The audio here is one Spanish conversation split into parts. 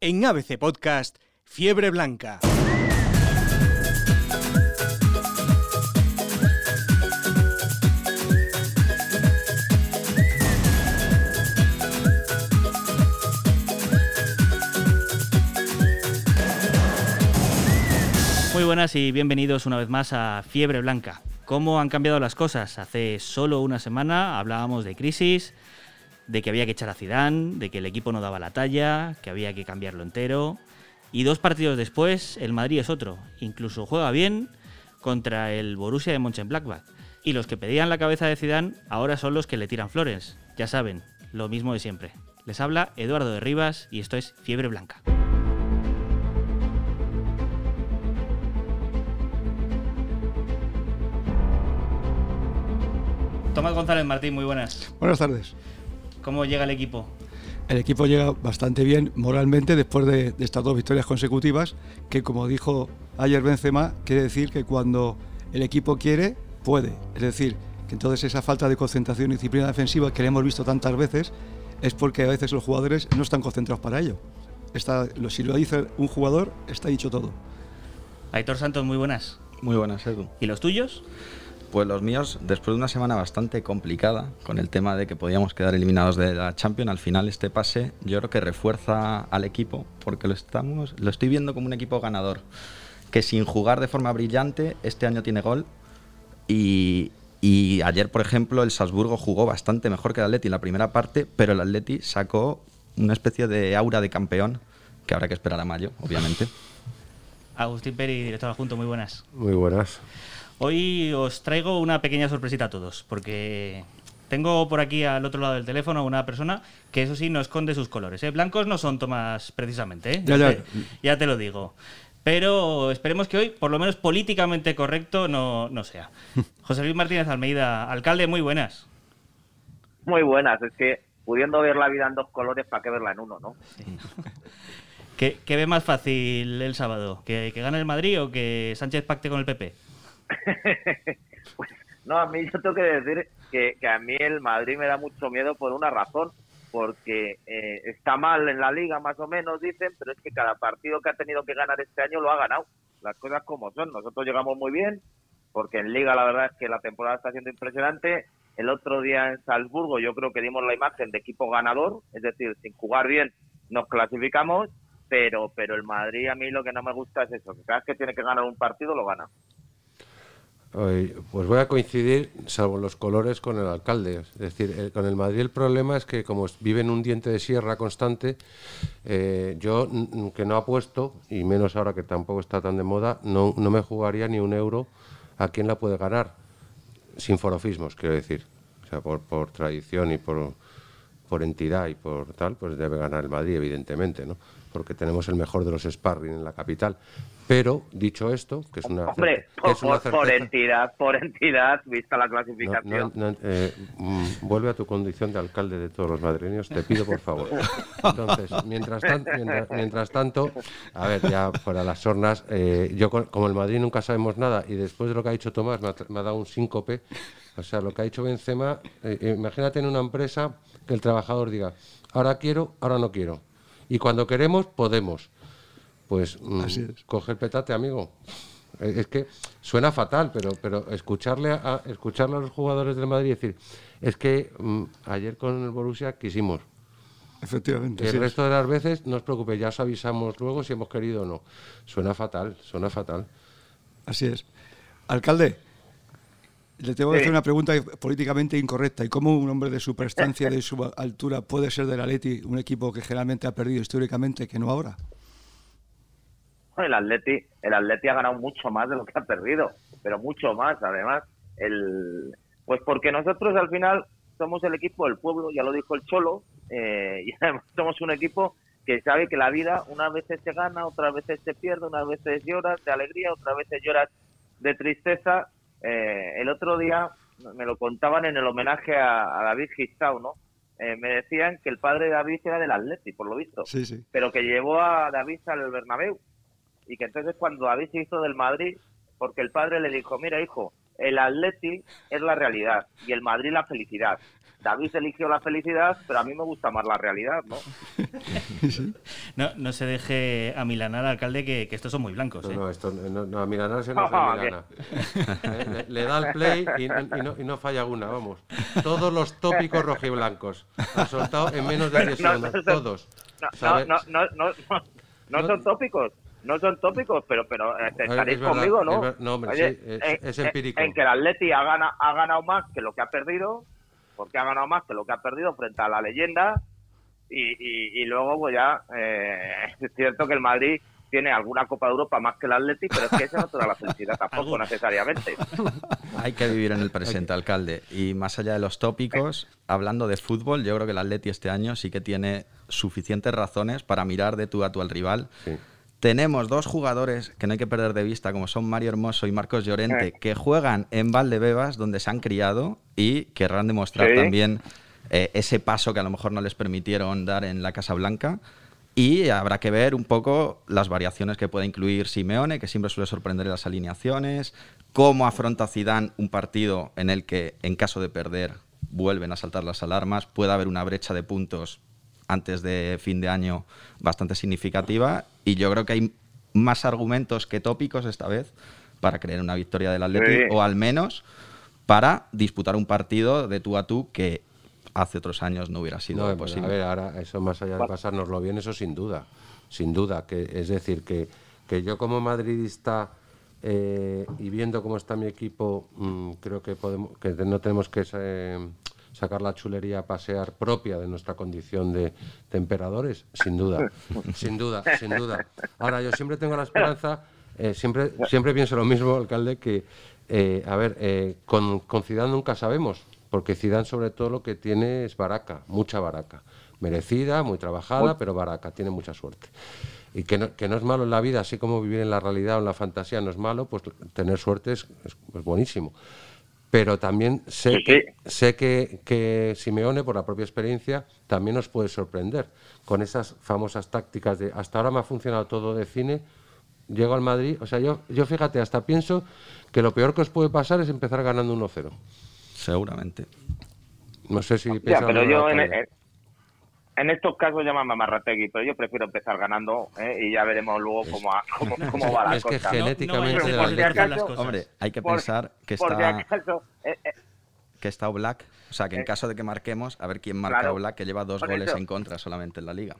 En ABC Podcast, Fiebre Blanca. Muy buenas y bienvenidos una vez más a Fiebre Blanca. ¿Cómo han cambiado las cosas? Hace solo una semana hablábamos de crisis, de que había que echar a Zidane, de que el equipo no daba la talla, que había que cambiarlo entero. Y dos partidos después, el Madrid es otro. Incluso juega bien contra el Borussia de Mönchengladbach. Y los que pedían la cabeza de Zidane ahora son los que le tiran flores. Ya saben, lo mismo de siempre. Les habla Eduardo de Rivas y esto es Fiebre Blanca. Tomás González Martín, muy buenas. Buenas tardes. ¿Cómo llega el equipo? El equipo llega bastante bien moralmente después de, de, estas dos victorias consecutivas, que como dijo ayer Benzema, quiere decir que cuando el equipo quiere, puede. Es decir, que entonces esa falta de concentración y disciplina defensiva que le hemos visto tantas veces es porque a veces los jugadores no están concentrados para ello. Está, si lo dice un jugador, está dicho todo. Aitor Santos, muy buenas. Muy buenas, Edu. ¿Y los tuyos? Pues los míos, después de una semana bastante complicada, con el tema de que podíamos quedar eliminados de la Champions, al final este pase yo creo que refuerza al equipo, porque lo, estamos, lo estoy viendo como un equipo ganador, que sin jugar de forma brillante, este año tiene gol. Y, y ayer, por ejemplo, el Salzburgo jugó bastante mejor que el Atleti en la primera parte, pero el Atleti sacó una especie de aura de campeón, que habrá que esperar a mayo, obviamente. Agustín Peri, director adjunto, muy buenas. Muy buenas. Hoy os traigo una pequeña sorpresita a todos, porque tengo por aquí al otro lado del teléfono una persona que eso sí no esconde sus colores. ¿eh? Blancos no son Tomás precisamente, ¿eh? ya, ya. Te, ya, Te, lo digo. Pero esperemos que hoy, por lo menos políticamente correcto, no, no sea. José Luis Martínez Almeida, alcalde, muy buenas. Muy buenas, es que pudiendo ver la vida en dos colores, ¿para qué verla en uno, no? Sí. ¿Qué, ¿Qué, ve más fácil el sábado? ¿Que, ¿Que gane el Madrid o que Sánchez pacte con el PP? no, a mí yo tengo que decir que, que, a mí el Madrid me da mucho miedo por una razón, porque eh, está mal en la liga más o menos, dicen, pero es que cada partido que ha tenido que ganar este año lo ha ganado. Las cosas como son. Nosotros llegamos muy bien, porque en liga la verdad es que la temporada está siendo impresionante. El otro día en Salzburgo yo creo que dimos la imagen de equipo ganador, es decir, sin jugar bien nos clasificamos, pero pero el Madrid a mí lo que no me gusta es eso, que cada vez que tiene que ganar un partido lo gana. Pues voy a coincidir, salvo los colores, con el alcalde. Es decir, el, con el Madrid el problema es que como vive en un diente de sierra constante, eh, yo que no apuesto, y menos ahora que tampoco está tan de moda, no, no me jugaría ni un euro a quién la puede ganar, sin forofismos, quiero decir. O sea, por, por tradición y por, por entidad y por tal, pues debe ganar el Madrid, evidentemente, ¿no? porque tenemos el mejor de los sparring en la capital. Pero, dicho esto, que es una... Hombre, que es una por, por, entidad, por entidad, vista la clasificación. No, no, eh, mm, vuelve a tu condición de alcalde de todos los madrileños, te pido por favor. Entonces, mientras, tan, mientras, mientras tanto, a ver, ya fuera las sornas, eh, yo como el Madrid nunca sabemos nada, y después de lo que ha dicho Tomás, me ha, me ha dado un síncope, o sea, lo que ha dicho Benzema, eh, imagínate en una empresa que el trabajador diga, ahora quiero, ahora no quiero. Y cuando queremos, podemos. Pues mmm, coge el petate, amigo. Es que suena fatal, pero, pero escucharle, a, escucharle a los jugadores del Madrid y decir, es que mmm, ayer con el Borussia quisimos. Efectivamente. El sí resto de las veces, no os preocupéis, ya os avisamos luego si hemos querido o no. Suena fatal, suena fatal. Así es. Alcalde, le tengo que hacer una pregunta políticamente incorrecta. ¿Y cómo un hombre de su prestancia, de su altura, puede ser del Atleti un equipo que generalmente ha perdido históricamente que no ahora? El Atleti, el Atleti ha ganado mucho más de lo que ha perdido, pero mucho más, además. El, pues porque nosotros al final somos el equipo del pueblo, ya lo dijo el Cholo, eh, y además somos un equipo que sabe que la vida unas veces se gana, otras veces se pierde, unas veces lloras de alegría, otras veces lloras de tristeza, eh, el otro día me lo contaban en el homenaje a, a David Gistau, ¿no? Eh, me decían que el padre de David era del Atleti, por lo visto, sí, sí. pero que llevó a David al Bernabéu y que entonces cuando David se hizo del Madrid, porque el padre le dijo, mira hijo, el Atleti es la realidad y el Madrid la felicidad. David eligió la felicidad, pero a mí me gusta más la realidad, ¿no? no, no se deje a Milanar, alcalde, que, estos son muy blancos. No, ¿eh? no, esto, no, no, a Milanar se nos a Milana. Eh, le, da el play y, no, y, no, falla una, vamos. Todos los tópicos rojiblancos. Ha soltado en menos de 10 segundos, todos. No, no, no, no, son tópicos no son tópicos, pero pero eh, estaréis conmigo, ¿no? no, hombre, sí, es, es, empírico. En, que el Atleti ha, gana, ha ganado más que lo que ha perdido, porque ha ganado más que lo que ha perdido frente a la leyenda, y, y, luego pues ya eh, es cierto que el Madrid tiene alguna Copa de Europa más que el Atleti, pero es que eso no te da la felicidad tampoco necesariamente. Hay que vivir en el presente, alcalde. Y más allá de los tópicos, hablando de fútbol, yo creo que el Atleti este año sí que tiene suficientes razones para mirar de tú a tú al rival. Sí tenemos dos jugadores que no hay que perder de vista, como son Mario Hermoso y Marcos Llorente, que juegan en Valdebebas, donde se han criado y querrán demostrar también eh, ese paso que a lo mejor no les permitieron dar en la Casa Blanca. Y habrá que ver un poco las variaciones que puede incluir Simeone, que siempre suele sorprender en las alineaciones, cómo afronta Zidane un partido en el que, en caso de perder, vuelven a saltar las alarmas, puede haber una brecha de puntos antes de fin de año bastante significativa. Y yo creo que hay más argumentos que tópicos esta vez para creer una victoria del Atlético o al menos para disputar un partido de tú a tú que hace otros años no hubiera sido posible. A ver, ahora eso más allá de pasárnoslo bien, eso sin duda, sin duda, que es decir que, que yo como madridista eh, y viendo cómo está mi equipo, mm, creo que podemos que no tenemos que eh, sacar la chulería a pasear propia de nuestra condición de, emperadores, sin duda, sin duda, sin duda. Ahora, yo siempre tengo la esperanza, eh, siempre, siempre pienso lo mismo, alcalde, que, eh, a ver, eh, con, con Zidane nunca sabemos, porque Zidane sobre todo lo que tiene es baraca, mucha baraca. Merecida, muy trabajada, pero baraca, tiene mucha suerte y que no, que no, es malo en la vida, así como vivir en la realidad o en la fantasía no es malo, pues tener suerte es, es buenísimo pero también sé, que, sé que, que, Simeone, por la propia experiencia, también nos puede sorprender con esas famosas tácticas de hasta ahora me ha funcionado todo de cine, llego al Madrid, o sea, yo, yo fíjate, hasta pienso que lo peor que os puede pasar es empezar ganando 1-0. Seguramente. No sé si... Ya, pero yo en, en estos casos llaman a Marrategui, pero yo prefiero empezar ganando ¿eh? y ya veremos luego cómo, cómo, cómo va la es cosa. Es que genéticamente... Hombre, hay que pensar que está... Eh, eh, que está Oblak, o sea que en caso de que marquemos, a ver quién marca claro, Oblak, que lleva dos goles en contra solamente en la liga.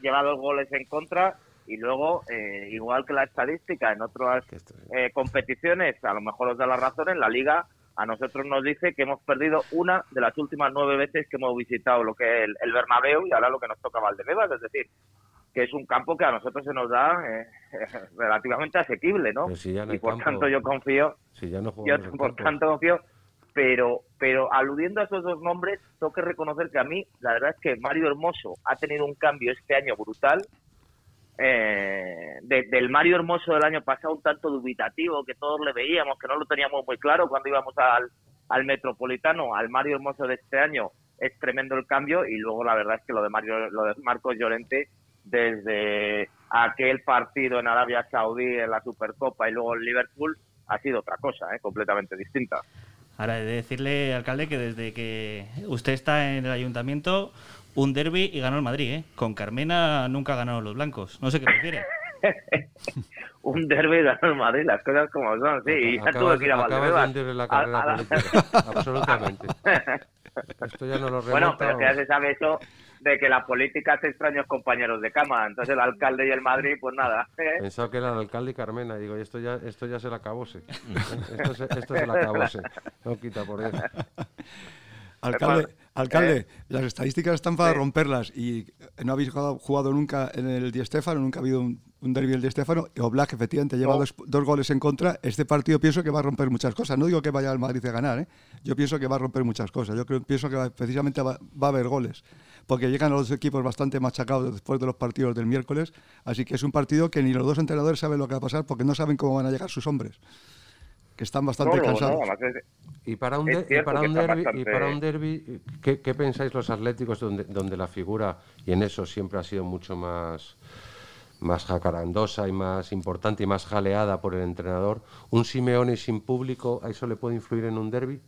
Lleva dos goles en contra y luego, igual que la estadística en otras competiciones, a lo mejor os da la razón, en la liga a nosotros nos dice que hemos perdido una de las últimas nueve veces que hemos visitado lo que es el, Bernabéu y ahora lo que nos toca Valdebebas, es decir, que es un campo que a nosotros se nos da eh, relativamente asequible, ¿no? y por tanto yo confío, yo por tanto confío, pero pero aludiendo a esos dos nombres, tengo que reconocer que a mí la verdad es que Mario Hermoso ha tenido un cambio este año brutal eh, del Mario Hermoso del año pasado un tanto dubitativo, que todos le veíamos, que no lo teníamos muy claro cuando íbamos al, al Metropolitano, al Mario Hermoso de este año, es tremendo el cambio y luego la verdad es que lo de Mario, lo de Marcos Llorente desde aquel partido en Arabia Saudí en la Supercopa y luego en Liverpool ha sido otra cosa, ¿eh? completamente distinta. Ahora, he de decirle, alcalde, que desde que usted está en el ayuntamiento, un derby y ganó el Madrid, ¿eh? Con Carmena nunca ganaron los blancos. No sé qué prefiere. un derby y ganó el Madrid, las cosas como son, sí. Y ya tuve que ir a Valdebebas. la carrera Absolutamente. Esto ya no lo Bueno, pero que ya se sabe eso de que la política hace extraños compañeros de cama. Entonces el alcalde y el Madrid, pues nada. ¿eh? Pensaba que era el alcalde y Carmena. Digo, esto ya, esto ya se la acabose. Esto, se, esto se la acabose. No quita por eso. Alcalde, alcalde eh. las estadísticas están para romperlas y no habéis jugado, nunca en el Di Stéfano, nunca ha habido un, un derby del Di Stéfano. Y Oblak efectivamente lleva dos, goles en contra. Este partido pienso que va a romper muchas cosas. No digo que vaya al Madrid a ganar, ¿eh? yo pienso que va a romper muchas cosas. Yo creo, pienso que precisamente va, a haber goles, porque llegan los equipos bastante machacados después de los partidos del miércoles. Así que es un partido que ni los dos entrenadores saben lo que va a pasar porque no saben cómo van a llegar sus hombres que están bastante cansados. y para un, para un derby, y para un derby ¿qué, pensáis los atléticos donde, donde la figura, y en eso siempre ha sido mucho más, más jacarandosa y más importante y más jaleada por el entrenador, un Simeone sin público, ¿a eso le puede influir en un derby?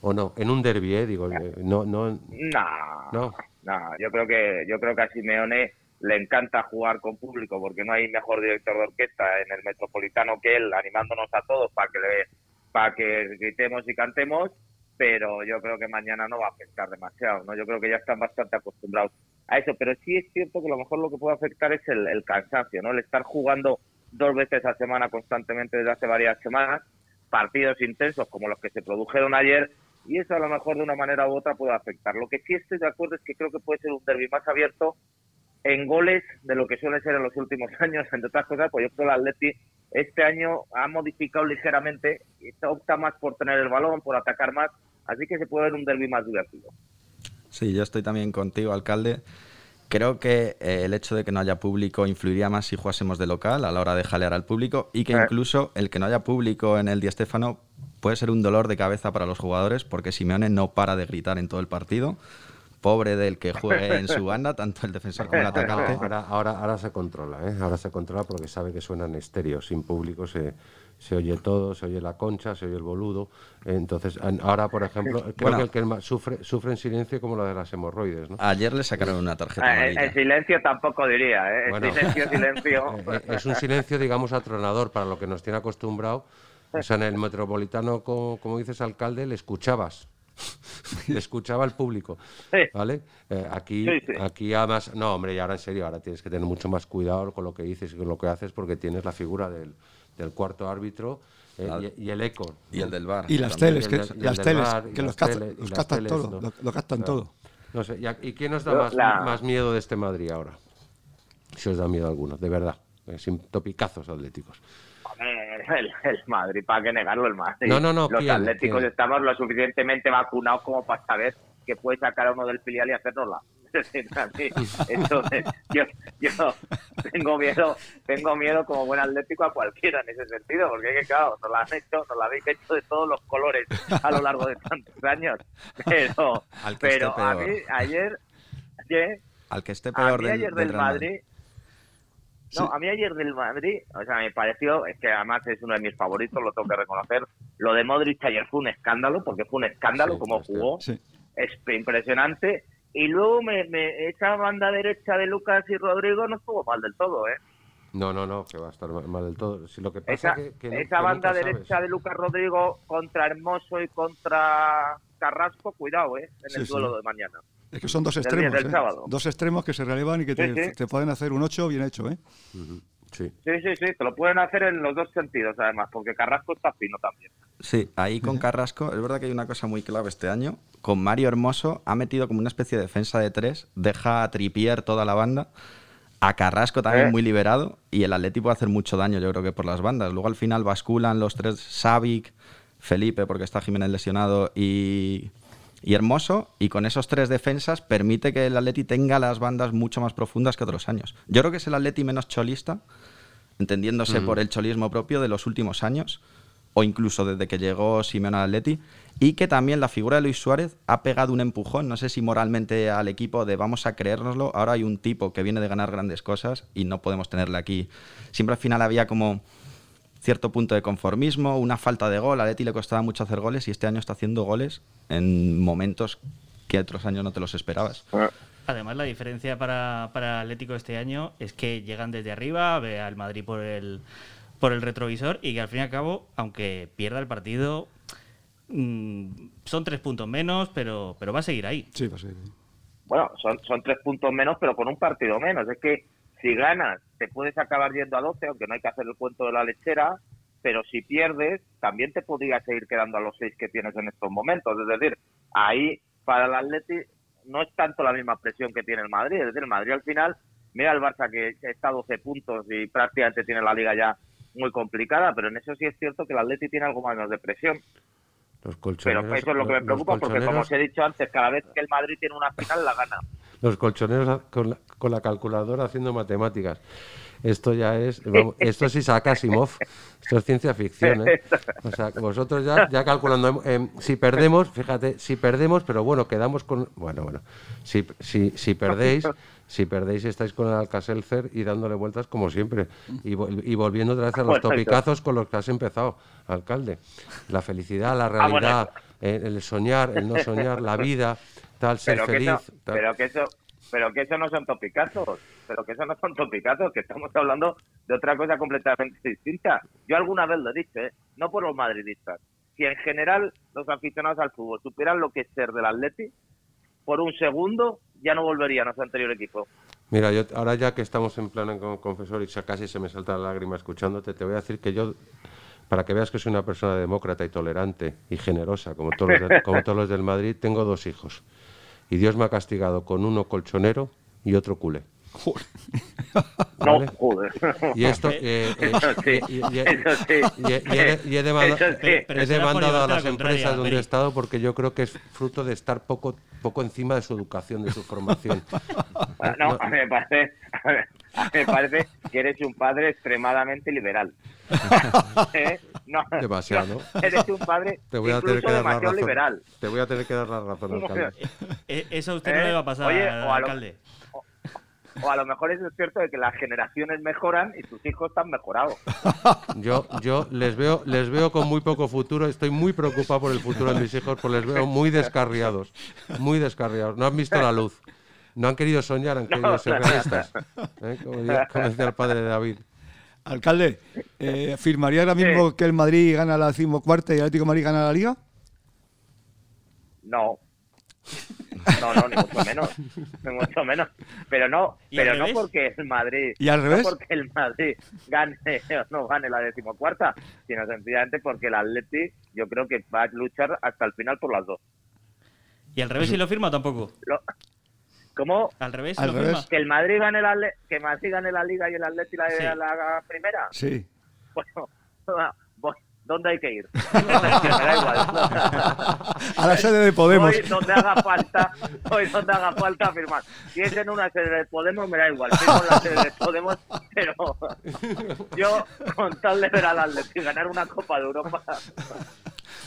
¿O no? En un derbi, ¿eh? Digo, eh, no, no. No, No. no, yo creo que yo creo que a Simeone le encanta jugar con público porque no hay mejor director de orquesta en el Metropolitano que él animándonos a todos para que le, para que gritemos y cantemos, pero yo creo que mañana no va a afectar demasiado, ¿no? Yo creo que ya están bastante acostumbrados a eso, pero sí es cierto que a lo mejor lo que puede afectar es el, cansancio, ¿no? El estar jugando dos veces a semana constantemente desde hace varias semanas, partidos intensos como los que se produjeron ayer, y eso a lo mejor de una manera u otra puede afectar. Lo que sí estoy de acuerdo es que creo que puede ser un derby más abierto en goles de lo que suele ser en los últimos años, entre otras cosas, pues yo creo que el Atleti este año ha modificado ligeramente y opta más por tener el balón, por atacar más, así que se puede ver un derby más divertido. Sí, yo estoy también contigo, alcalde. Creo que eh, el hecho de que no haya público influiría más si jugásemos de local a la hora de jalear al público y que Eh. incluso el que no haya público en el Di Stéfano puede ser un dolor de cabeza para los jugadores porque Simeone no para de gritar en todo el partido. Pobre del que juegue en su banda, tanto el defensor como el atacante. Ahora, ahora, ahora se controla, ¿eh? Ahora se controla porque sabe que suena en estéreo, sin público se, se oye todo, se oye la concha, se oye el boludo. Entonces, ahora, por ejemplo, creo Bueno. que el que más sufre, sufre en silencio como lo de las hemorroides, ¿no? Ayer le sacaron una tarjeta Eh, amarilla. en silencio tampoco diría, ¿eh? En Bueno. silencio, silencio. Eh, eh, es un silencio, digamos, atronador para lo que nos tiene acostumbrado. O sea, en el metropolitano, como, como dices, alcalde, le escuchabas. Escuchaba al público. ¿Vale? Eh, aquí, Sí, sí. aquí además, no, hombre, y ahora en serio, ahora tienes que tener mucho más cuidado con lo que dices y con lo que haces porque tienes la figura del, del cuarto árbitro eh, Claro. y, y el eco. Y el del bar. Y las también. teles, que, Y el del- y el las teles, bar, y que los, captan teles, todo, ¿no? lo, lo captan Claro. todo. No sé, ¿y, a- y quién os da más, la- más miedo de este Madrid ahora? Si os da miedo alguno, de verdad. eh, sin topicazos atléticos. El, el Madrid, ¿para qué negarlo el Madrid? No, no, no, Los atléticos ¿quién? estamos lo suficientemente vacunados como para saber que puede sacar a uno del filial y hacernosla. Entonces, yo, yo tengo miedo, tengo miedo como buen atlético a cualquiera en ese sentido, porque es que claro, nos la han hecho, nos la habéis hecho de todos los colores a lo largo de tantos años. Pero, pero a peor. mí ayer, ayer Al que esté a peor mí del, ayer del del Real Madrid. Madrid. No, Sí. a mí ayer del Madrid, o sea, me pareció, es que además es uno de mis favoritos, lo tengo que reconocer. Lo de Modric ayer fue un escándalo, porque fue un escándalo Sí, como jugó, Sí. es impresionante. Y luego me, me- esa banda derecha de Lucas y Rodrigo no estuvo mal del todo, ¿eh? No, no, no, que va a estar mal, del todo. Si lo que pasa Esa, que, que no- esa que banda derecha sabes. de Lucas Rodrigo contra Hermoso y contra Carrasco, cuidado, ¿eh? En el duelo de mañana. Es que son dos extremos, del ¿eh? sábado. Dos extremos que se relevan y que te, Sí, sí. te pueden hacer un 8 bien hecho, ¿eh? Sí. Sí, sí, sí, te lo pueden hacer en los dos sentidos, además, porque Carrasco está fino también. Sí, ahí con Carrasco, es verdad que hay una cosa muy clave este año. Con Mario Hermoso ha metido como una especie de defensa de tres, deja a Tripier toda la banda, a Carrasco también ¿Eh? muy liberado, y el Atleti puede hacer mucho daño, yo creo que por las bandas. Luego al final basculan los tres, Savic, Felipe, porque está Jiménez lesionado, y, y Hermoso, y con esos tres defensas permite que el Atleti tenga las bandas mucho más profundas que otros años. Yo creo que es el Atleti menos cholista, entendiéndose por el cholismo propio de los últimos años, o incluso desde que llegó Simeone al Atleti, y que también la figura de Luis Suárez ha pegado un empujón, no sé si moralmente al equipo de vamos a creérnoslo, ahora hay un tipo que viene de ganar grandes cosas y no podemos tenerle aquí. Siempre al final había como cierto punto de conformismo, una falta de gol, a Atleti le costaba mucho hacer goles y este año está haciendo goles en momentos que otros años no te los esperabas. Además, la diferencia para, para Atlético este año es que llegan desde arriba, ve al Madrid por el, por el retrovisor y que al fin y al cabo, aunque pierda el partido, mm, son tres puntos menos, pero, pero va a seguir ahí. Sí, pues sí. Bueno, son, son tres puntos menos, pero con un partido menos. Es que si ganas, te puedes acabar yendo a 12, aunque no hay que hacer el cuento de la lechera, pero si pierdes, también te podrías seguir quedando a los seis que tienes en estos momentos. Es decir, ahí para el Atleti no es tanto la misma presión que tiene el Madrid. Es decir, el Madrid al final, mira el Barça que está a 12 puntos y prácticamente tiene la liga ya muy complicada, pero en eso sí es cierto que el Atleti tiene algo menos de presión. Los Pero eso es lo que me preocupa, porque como os he dicho antes, cada vez que el Madrid tiene una final, la gana. Los colchoneros con la, con la calculadora haciendo matemáticas. Esto ya es, vamos, esto sí saca Asimov, esto es ciencia ficción, ¿eh? O sea, vosotros ya, ya calculando, em, si perdemos, fíjate, si perdemos, pero bueno, quedamos con, bueno, bueno, si, si, si perdéis, si perdéis estáis con el Alcacelcer y dándole vueltas como siempre, y, y volviendo otra vez a los topicazos con los que has empezado, alcalde. La felicidad, la Ah, realidad, eh, el soñar, el no soñar, la vida, tal, ser pero que feliz. eso, tal. pero que eso pero que eso no son topicazos pero que eso no son topicazos que estamos hablando de otra cosa completamente distinta yo alguna vez lo he dicho ¿eh? no por los madridistas si en general los aficionados al fútbol supieran lo que es ser del Atleti por un segundo ya no volverían a su anterior equipo Mira, yo ahora ya que estamos en plan con confesor y ya casi se me salta la lágrima escuchándote, te voy a decir que yo, para que veas que soy una persona demócrata y tolerante y generosa, como todos los, de- como todos los del Madrid, tengo dos hijos. Y Dios me ha castigado con uno colchonero y otro culé. no Vale. joder Y esto... eh, eh, sí y- y- y- eso sí y he- demanda- sí. Demandado a la las empresas donde he estado porque yo creo que es fruto de estar poco, poco encima de su educación, de su formación. Ah, No, a mí me parece, me parece que eres un padre extremadamente liberal. ¿Eh? No, Demasiado. eres un padre Te voy a tener que dar la demasiado razón. liberal. Te voy a tener que dar la razón, alcalde. Eh, Eso a usted no ¿Eh? le va a pasar, Oye, o a lo- alcalde. O a lo mejor eso es cierto de que las generaciones mejoran y tus hijos están mejorados. Yo, yo les veo, les veo con muy poco futuro. Estoy muy preocupado por el futuro de mis hijos, porque les veo muy descarriados, muy descarriados. No han visto la luz, no han querido soñar, han querido ser realistas. ¿eh? Como, decía, como decía el padre de David. Alcalde, eh, ¿firmaría ahora mismo Sí. que el Madrid gana la decimocuarta y el Atlético de Madrid gana la Liga? No. No, no, ni mucho menos. Ni mucho menos. Pero no, ¿Y al pero no revés? porque el Madrid. ¿Y al revés? No porque el Madrid gane o no gane la decimocuarta, sino sencillamente porque el Atleti yo creo que va a luchar hasta el final por las dos. ¿Y al revés si lo firma o tampoco? Lo- ¿Cómo? ¿Al revés Al? ¿Que el Madrid gane la, que Madrid gane la Liga y el Atleti la, Sí. la primera? Sí. Bueno, voy- ¿dónde hay que ir? Me da igual. A la sede de Podemos. Voy donde haga falta, voy donde haga falta firmar. Si es en una sede de Podemos, me da igual. Firmo en la sede de Podemos, pero yo, con tal de ver al Atleti ganar una Copa de Europa,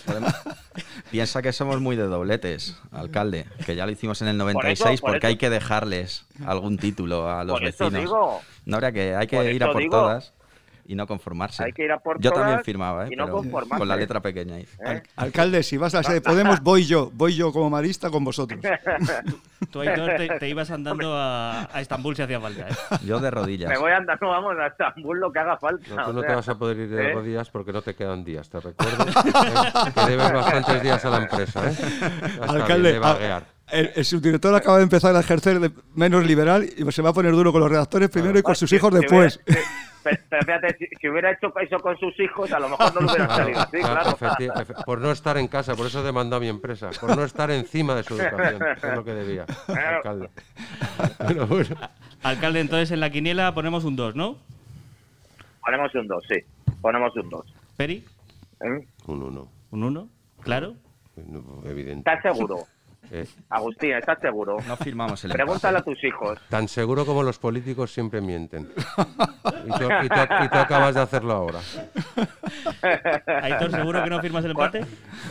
Podemos- Piensa que somos muy de dobletes, alcalde, que ya lo hicimos en el Por 96 eso, por porque eso. hay que dejarles algún título a los por vecinos. digo, No habría que, hay que ir a por digo. todas y no conformarse. hay que ir a por Yo todas también firmaba, ¿eh? y no pero conformarse. con la letra pequeña ahí. ¿eh? Alcalde, si vas a la sede de Podemos, voy yo. Voy yo como marista con vosotros. Tú, Aitor, te, te ibas andando a, a Estambul si hacía falta. ¿eh? Yo de rodillas. Me voy andando, vamos, a Estambul lo que haga falta. No, tú no o te sea, vas a poder ir de ¿eh? rodillas porque no te quedan días, te recuerdo. ¿eh? Que debes bastantes días a la empresa, ¿eh? Alcalde, bien, de vaguear. a- el, el subdirector acaba de empezar a ejercer de menos liberal y se va a poner duro con los redactores primero y con sus hijos si después. hubiera- si- pero, pero fíjate, si, si hubiera hecho eso con sus hijos, a lo mejor no lo hubieran Claro, salido así, claro, claro. efecti- efe- por no estar en casa, por eso demandó a mi empresa, por no estar encima de su educación, es lo que debía, alcalde. Pero bueno, Alcalde, entonces en la quiniela ponemos un 2, ¿no? Ponemos un 2, sí. Ponemos un 2. Peri, ¿eh? un uno, un 1, claro. no, evidente. ¿Estás seguro? Eh, Agustín, ¿estás seguro? No firmamos el Pregúntale a tus hijos. tan seguro como los políticos siempre mienten. Y tú, y tú- y tú acabas de hacerlo ahora. Aitor, ¿seguro que no firmas el empate?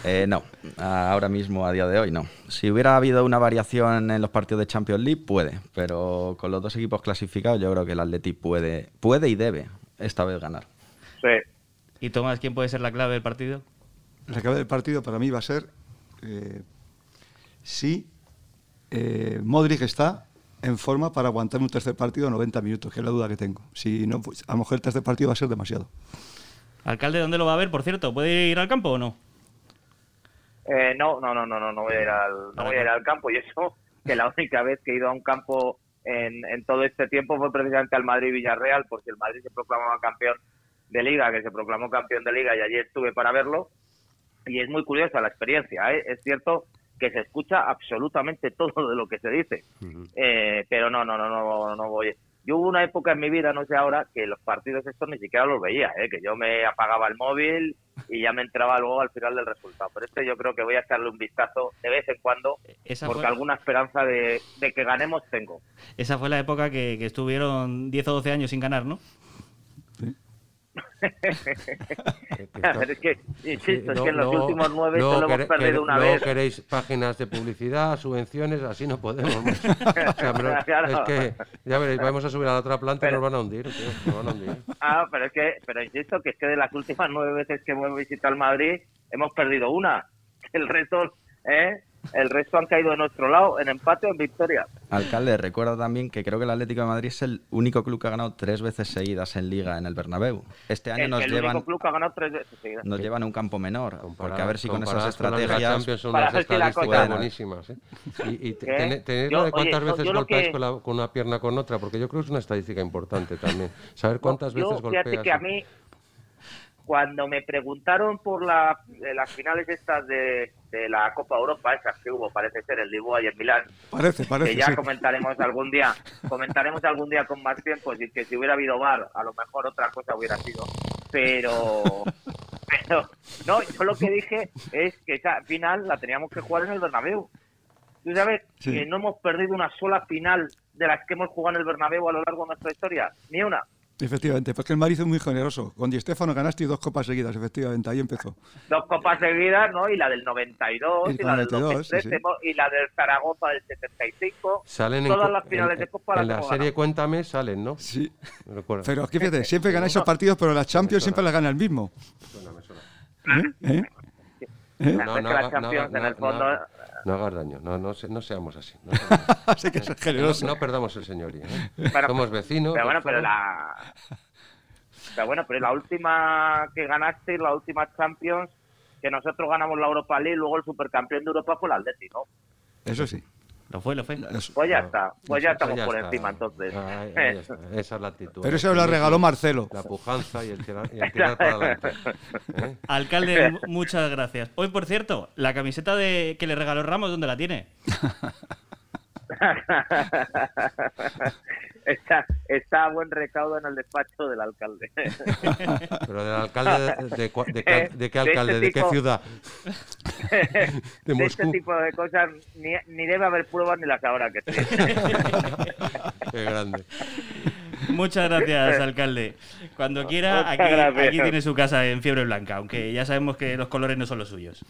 Eh, no, ahora mismo, a día de hoy, no. Si hubiera habido una variación en los partidos de Champions League, puede. Pero con los dos equipos clasificados, yo creo que el Atleti puede, puede y debe esta vez ganar. Sí. ¿Y Tomás, quién puede ser la clave del partido? La clave del partido para mí va a ser eh, si eh, Modric está en forma para aguantar un tercer partido a 90 minutos, que es la duda que tengo. Si no, pues, a lo mejor el tercer partido va a ser demasiado. Alcalde, ¿dónde lo va a ver, por cierto? ¿Puede ir al campo o no? Eh, no, no, no, no, no, no voy a ir al, no voy a ir al campo. Y eso, que la única vez que he ido a un campo en, en todo este tiempo fue precisamente al Madrid-Villarreal, porque el Madrid se proclamaba campeón de Liga, que se proclamó campeón de Liga y allí estuve para verlo. Y es muy curiosa la experiencia, ¿eh? Es cierto que se escucha absolutamente todo de lo que se dice. Eh, pero no, no, no, no, no voy. Yo hubo una época en mi vida, no sé ahora, que los partidos estos ni siquiera los veía, ¿eh? que yo me apagaba el móvil y ya me entraba luego al final del resultado. Pero este yo creo que voy a echarle un vistazo de vez en cuando, Esa porque fue, alguna esperanza de, de que ganemos tengo. esa fue la época que, que estuvieron 10 o 12 años sin ganar, ¿no? Pero esto- es que, insisto, es no- que en los no- últimos nueve no solo hemos perdido una no vez. queréis páginas de publicidad, subvenciones, así no podemos. O sea, pero Claro. es que, ya veréis, vamos a subir a la otra planta y nos van a hundir. tío, nos van a hundir. Ah, pero es que, pero insisto que es que de las últimas nueve veces que hemos visitado el Madrid hemos perdido una. el resto, ¿eh? El resto han caído de nuestro lado en empate o en victoria. Alcalde, recuerda también que creo que el Atlético de Madrid es el único club que ha ganado tres veces seguidas en Liga en el Bernabéu. Este año El, nos el llevan único club que ha ganado tres veces seguidas. nos llevan a un campo menor, porque a ver si con esas estrategias son Para unas estadísticas buenísimas. ¿eh? Y, y de cuántas oye, veces yo golpeas que- con, la- con una pierna con otra, porque yo creo que es una estadística importante también. Saber cuántas Yo, veces fíjate golpeas. que a mí, cuando me preguntaron por la, de las finales estas de, de la Copa Europa, esas que hubo, parece ser, en Lisboa y en Milán, Parece, parece. que ya sí. comentaremos algún día, comentaremos algún día con más tiempo, y que si hubiera habido VAR, a lo mejor otra cosa hubiera sido. Pero, pero, no, yo lo que dije es que esa final la teníamos que jugar en el Bernabéu. Tú sabes Sí. que no hemos perdido una sola final de las que hemos jugado en el Bernabéu a lo largo de nuestra historia, ni una. Efectivamente, porque el Madrid es muy generoso. Con Di Stéfano ganaste dos copas seguidas, efectivamente, ahí empezó. Dos copas seguidas, ¿no? Y la del 92, Y y, la del 92, 2013, sí, sí. y la del Zaragoza del 75. Salen en, Todas las finales en- de Copa en la serie. Cuéntame salen, ¿no? Sí. Pero aquí fíjate, siempre ganáis esos partidos, pero las Champions siempre las gana el mismo. Suena, me suena. ¿Eh? ¿Eh? La No, verdad no Champions, en el no- fondo, no- hagas daño, no, no, se- no seamos así. No, seamos así. Así que es generoso. No- no perdamos el señorío. ¿eh? Pero- Somos vecinos. Pero bueno, por pero favor. la. Pero bueno, pero la última que ganaste, la última Champions, que nosotros ganamos la Europa League, luego el supercampeón de Europa fue el Atleti, ¿no? Eso sí. Lo fue, lo fue. Pues ya está, pues ya estamos por está. encima entonces. Ahí- ahí está, Esa es la actitud. Pero eso lo regaló Marcelo. La pujanza y el tirar, y el tirar para adelante. ¿eh? Alcalde, muchas gracias. Hoy, por cierto, la camiseta de que le regaló Ramos, ¿dónde la tiene? está, está a buen recaudo en el despacho del alcalde. Pero del alcalde, de, de cua- de qué- de qué De este alcalde? ¿De qué ciudad? De este tipo de cosas ni, ni debe haber pruebas ni las habrá que tener. Qué grande. Muchas gracias, alcalde. Cuando quiera, aquí, aquí tiene su casa en Fiebre Blanca, aunque ya sabemos que los colores no son los suyos.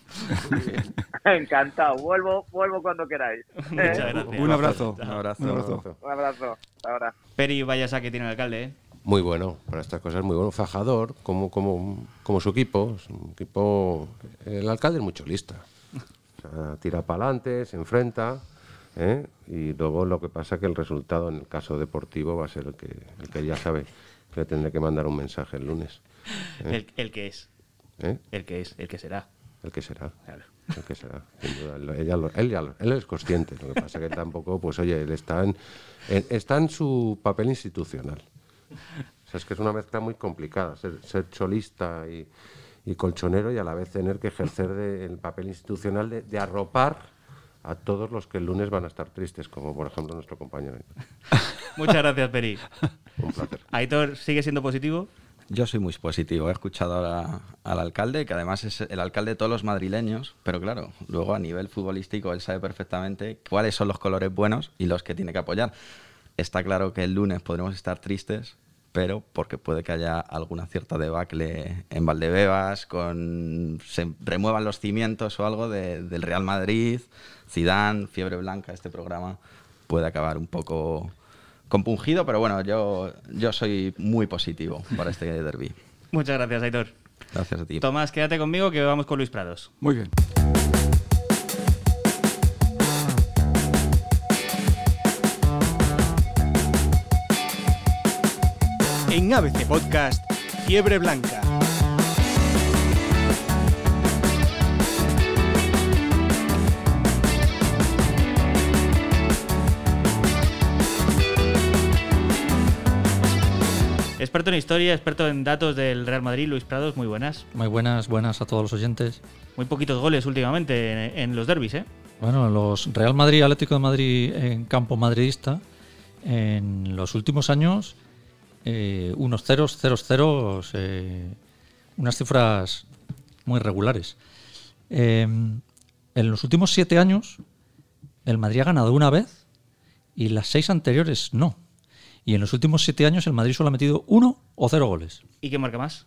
Encantado, vuelvo, vuelvo cuando queráis. Muchas gracias. Un abrazo. Un abrazo. Un abrazo. Un abrazo, ahora. Peri, vaya saque tiene el alcalde, ¿eh? Muy bueno, para estas cosas muy bueno. Fajador, como, como, como su equipo. Es un equipo. El alcalde es mucho lista. O sea, tira para adelante, se enfrenta. ¿Eh? Y luego lo que pasa es que el resultado en el caso deportivo va a ser el que, el que ya sabe que le tendré que mandar un mensaje el lunes. El, el que es, ¿eh? el que es, el que será. El que será. Claro. El que será, sin duda. Él, ella lo- él, ya lo- él es consciente. Lo que pasa es que tampoco, pues oye, él está en, en- está en su papel institucional. O sea, es que es una mezcla muy complicada, ser, ser cholista y, y colchonero y a la vez tener que ejercer de- el papel institucional de, de arropar a todos los que el lunes van a estar tristes, como por ejemplo nuestro compañero. Muchas gracias, Peri. Un placer. Aitor, ¿sigue siendo positivo? Yo soy muy positivo. He escuchado ahora al alcalde, que además es el alcalde de todos los madrileños, pero claro, luego a nivel futbolístico él sabe perfectamente cuáles son los colores buenos y los que tiene que apoyar. Está claro que el lunes podremos estar tristes, pero porque puede que haya alguna cierta debacle en Valdebebas, con se remuevan los cimientos o algo de- del Real Madrid, Zidane, Fiebre Blanca, este programa puede acabar un poco compungido, pero bueno, yo, yo soy muy positivo para este derby. Muchas gracias, Aitor. Gracias a ti. Tomás, quédate conmigo que vamos con Luis Prados. Muy bien. En ABC Podcast, Fiebre Blanca. Experto en historia, experto en datos del Real Madrid, Luis Prados, muy buenas. Muy buenas, buenas a todos los oyentes. Muy poquitos goles últimamente en, en los derbis, ¿eh? Bueno, los Real Madrid, Atlético de Madrid en campo madridista, en los últimos años, eh, unos ceros, ceros, ceros, eh, unas cifras muy regulares. Eh, en los últimos siete años, el Madrid ha ganado una vez y las seis anteriores no. Y en los últimos siete años el Madrid solo ha metido uno o cero goles. ¿Y qué marca más?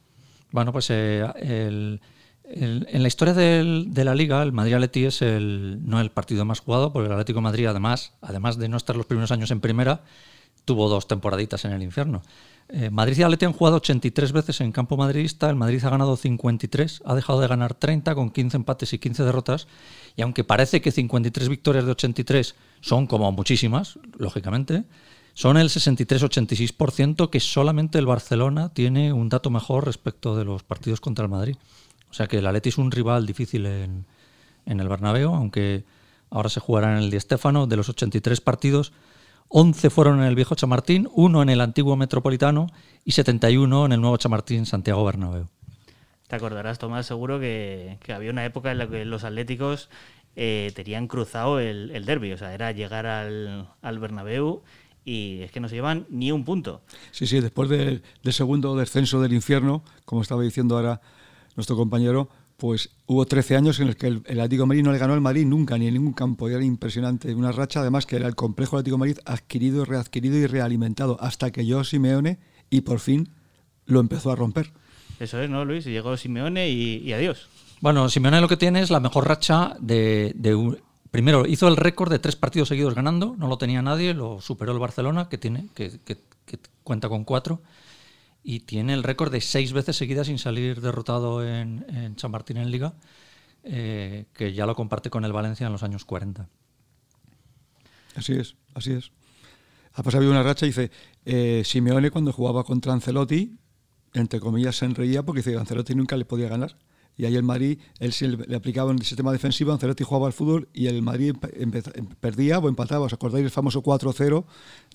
Bueno, pues eh, el- el- en la historia del- de la liga, el Madrid Atleti es el, no el partido más jugado, porque el Atlético de Madrid, además, además de no estar los primeros años en primera, tuvo dos temporaditas en el infierno. Eh, Madrid y Atleti han jugado 83 veces en campo madridista, el Madrid ha ganado 53, ha dejado de ganar 30 con 15 empates y 15 derrotas, y aunque parece que 53 victorias de 83 son como muchísimas, lógicamente, son el 63-86% que solamente el Barcelona tiene un dato mejor respecto de los partidos contra el Madrid. O sea que el Atleti es un rival difícil en, en el Bernabéu, aunque ahora se jugará en el Di Stéfano. De los 83 partidos, 11 fueron en el viejo Chamartín, uno en el antiguo Metropolitano y 71 en el nuevo Chamartín Santiago Bernabéu. Te acordarás, Tomás, seguro que, que había una época en la que los atléticos eh, tenían cruzado el, el derby, o sea, era llegar al, al Bernabéu y es que no se llevan ni un punto. Sí, sí, después del, del segundo descenso del infierno, como estaba diciendo ahora nuestro compañero, pues hubo 13 años en los que el, el Atlético de Madrid no le ganó al Madrid nunca, ni en ningún campo. Y era impresionante. Una racha, además, que era el complejo Atlético de Madrid adquirido, readquirido y realimentado, hasta que llegó Simeone y por fin lo empezó a romper. Eso es, ¿no, Luis? Llegó Simeone y, y adiós. Bueno, Simeone lo que tiene es la mejor racha de, de un- Primero, hizo el récord de tres partidos seguidos ganando, no lo tenía nadie, lo superó el Barcelona, que, tiene, que, que- que cuenta con cuatro, y tiene el récord de seis veces seguidas sin salir derrotado en, San Martín en Liga, eh, que ya lo comparte con el Valencia en los años 40. Así es, así es. Ha pasado una racha y dice, eh, Simeone cuando jugaba contra Ancelotti, entre comillas, se enreía porque dice Ancelotti nunca le podía ganar. Y ahí el Madrid, él sí le, aplicaba el sistema defensivo, Ancelotti jugaba al fútbol y el Madrid perdía o empataba. ¿Os acordáis del famoso 4-0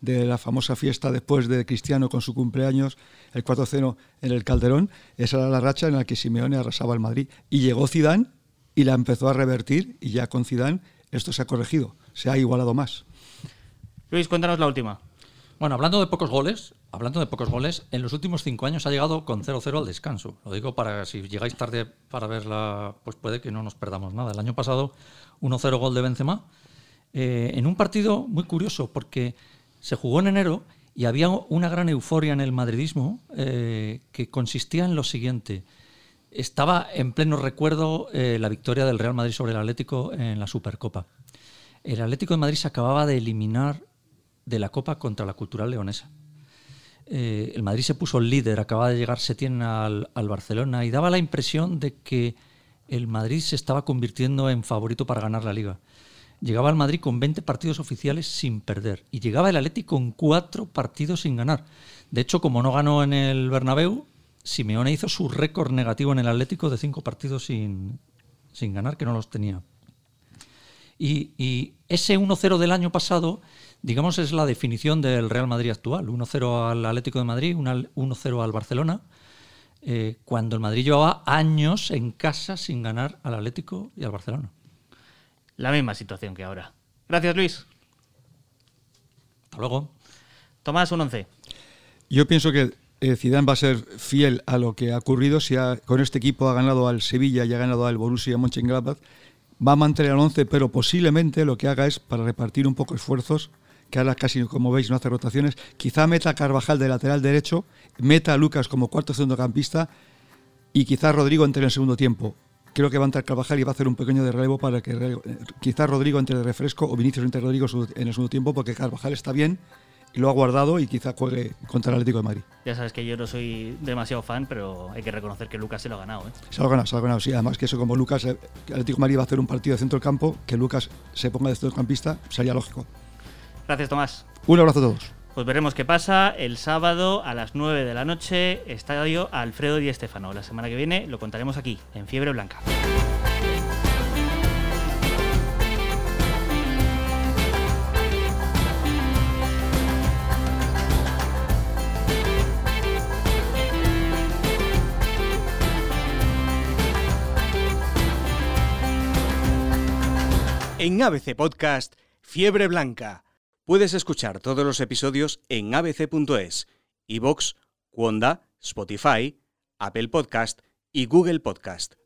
de la famosa fiesta después de Cristiano con su cumpleaños, el 4-0 en el Calderón? Esa era la racha en la que Simeone arrasaba al Madrid. Y llegó Zidane y la empezó a revertir y ya con Zidane esto se ha corregido, se ha igualado más. Luis, cuéntanos la última. Bueno, hablando de pocos goles, hablando de pocos goles, en los últimos cinco años ha llegado con 0-0 al descanso. Lo digo para si llegáis tarde para verla, pues puede que no nos perdamos nada. El año pasado 1-0 gol de Benzema eh, en un partido muy curioso porque se jugó en enero y había una gran euforia en el madridismo eh, que consistía en lo siguiente. Estaba en pleno recuerdo eh, la victoria del Real Madrid sobre el Atlético en la Supercopa. El Atlético de Madrid se acababa de eliminar de la Copa contra la Cultural Leonesa. Eh, el Madrid se puso líder, acababa de llegar Setién al, al Barcelona y daba la impresión de que el Madrid se estaba convirtiendo en favorito para ganar la liga. Llegaba al Madrid con 20 partidos oficiales sin perder y llegaba el Atlético con 4 partidos sin ganar. De hecho, como no ganó en el Bernabéu, Simeone hizo su récord negativo en el Atlético de 5 partidos sin, sin ganar, que no los tenía. Y, y ese 1-0 del año pasado, digamos, es la definición del Real Madrid actual. 1-0 al Atlético de Madrid, un al- 1-0 al Barcelona, eh, cuando el Madrid llevaba años en casa sin ganar al Atlético y al Barcelona. La misma situación que ahora. Gracias, Luis. Hasta luego. Tomás, un 11. Yo pienso que eh, Zidane va a ser fiel a lo que ha ocurrido. Si ha- con este equipo ha ganado al Sevilla y ha ganado al Borussia Mönchengladbach, va a mantener al 11, pero posiblemente lo que haga es para repartir un poco esfuerzos, que ahora casi, como veis, no hace rotaciones. Quizá meta a Carvajal de lateral derecho, meta a Lucas como cuarto centrocampista y quizá Rodrigo entre en el segundo tiempo. Creo que va a entrar Carvajal y va a hacer un pequeño de relevo para que quizá Rodrigo entre de refresco o Vinicius entre Rodrigo en el segundo tiempo, porque Carvajal está bien y lo ha guardado y quizá juegue contra el Atlético de Madrid. Ya sabes que yo no soy demasiado fan, pero hay que reconocer que Lucas se lo ha ganado. ¿eh? Se lo ha ganado, se lo ha ganado, sí. Además que eso como Lucas, eh, el Atlético de Madrid va a hacer un partido de centro del campo, que Lucas se ponga de centrocampista, sería lógico. Gracias, Tomás. Un abrazo a todos. Pues veremos qué pasa el sábado a las 9 de la noche, estadio Alfredo Di Stéfano. La semana que viene lo contaremos aquí, en Fiebre Blanca. En ABC Podcast, Fiebre Blanca. Puedes escuchar todos los episodios en abc.es, iVoox, Wanda, Spotify, Apple Podcast y Google Podcast.